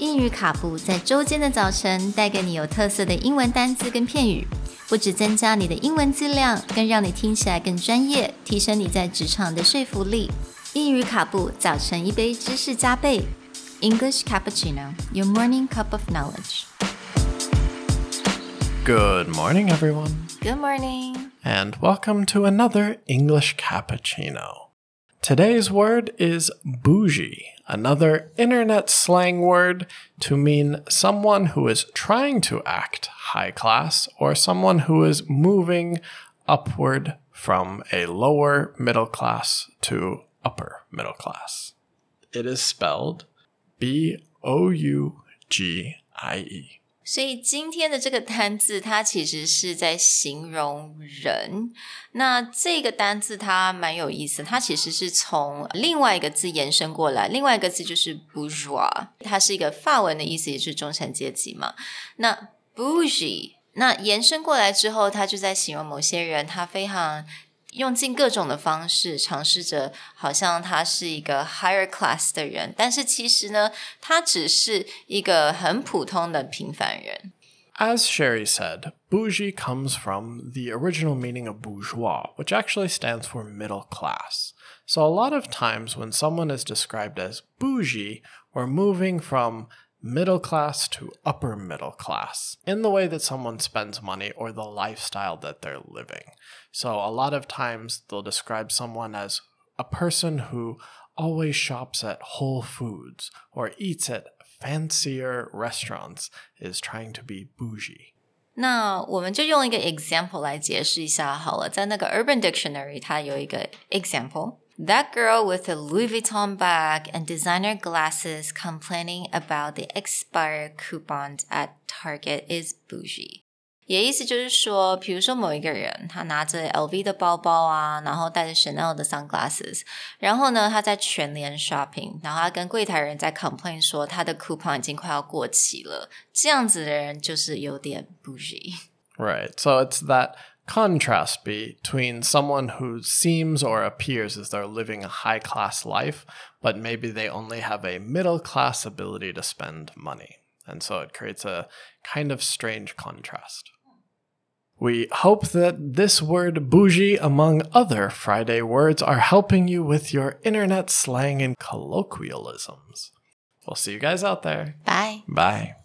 英语卡布在周间的早晨带给你有特色的英文单词跟片语，不只增加你的英文质量，更让你听起来更专业，提升你在职场的说服力。英语卡布早晨一杯知识加倍，English cappuccino, your morning cup of knowledge. Good morning, everyone, Good morning. and welcome to another English cappuccino. Today's word is bougie, another internet slang word to mean someone who is trying to act high class or someone who is moving upward from a lower middle class to upper middle class. It is spelled B O U G I E. 所以今天的这个单字，它其实是在形容人。那这个单字它蛮有意思，它其实是从另外一个字延伸过来，另外一个字就是 bourgeois，它是一个法文的意思，也是中产阶级嘛。那 bougie，那延伸过来之后，它就在形容某些人，他非常。用尽各种的方式尝试着，好像他是一个 higher class 的人，但是其实呢，他只是一个很普通的平凡人。 As Sherry said, bougie comes from the original meaning of bourgeois, which actually stands for middle class. So, a lot of times when someone is described as bougie, we're moving from middle class to upper middle class in the way that someone spends money or the lifestyle that they're living. So, a lot of times they'll describe someone as a person who always shops at Whole Foods or eats at fancier restaurants is trying to be bougie. 那我们就用一个 example 来解释一下好了，在那个 Urban Dictionary 它有一个 example。 That girl with a Louis Vuitton bag and designer glasses complaining about the expired coupons at Target is bougie. 也意思就是说，比如说某一个人，他拿着 LV 的包包啊，然后戴着 Chanel 的 sunglasses，然后呢，他在全联 shopping，然后他跟柜台人在 complain 说他的 coupon 已经快要过期了，这样子的人就是有点 bougie。 Right. So it's that contrast between someone who seems or appears as they're living a high class life, but maybe they only have a middle class ability to spend money. And so it creates a kind of strange contrast. We hope that this word bougie, among other Friday words, are helping you with your internet slang and colloquialisms. We'll see you guys out there. Bye. Bye.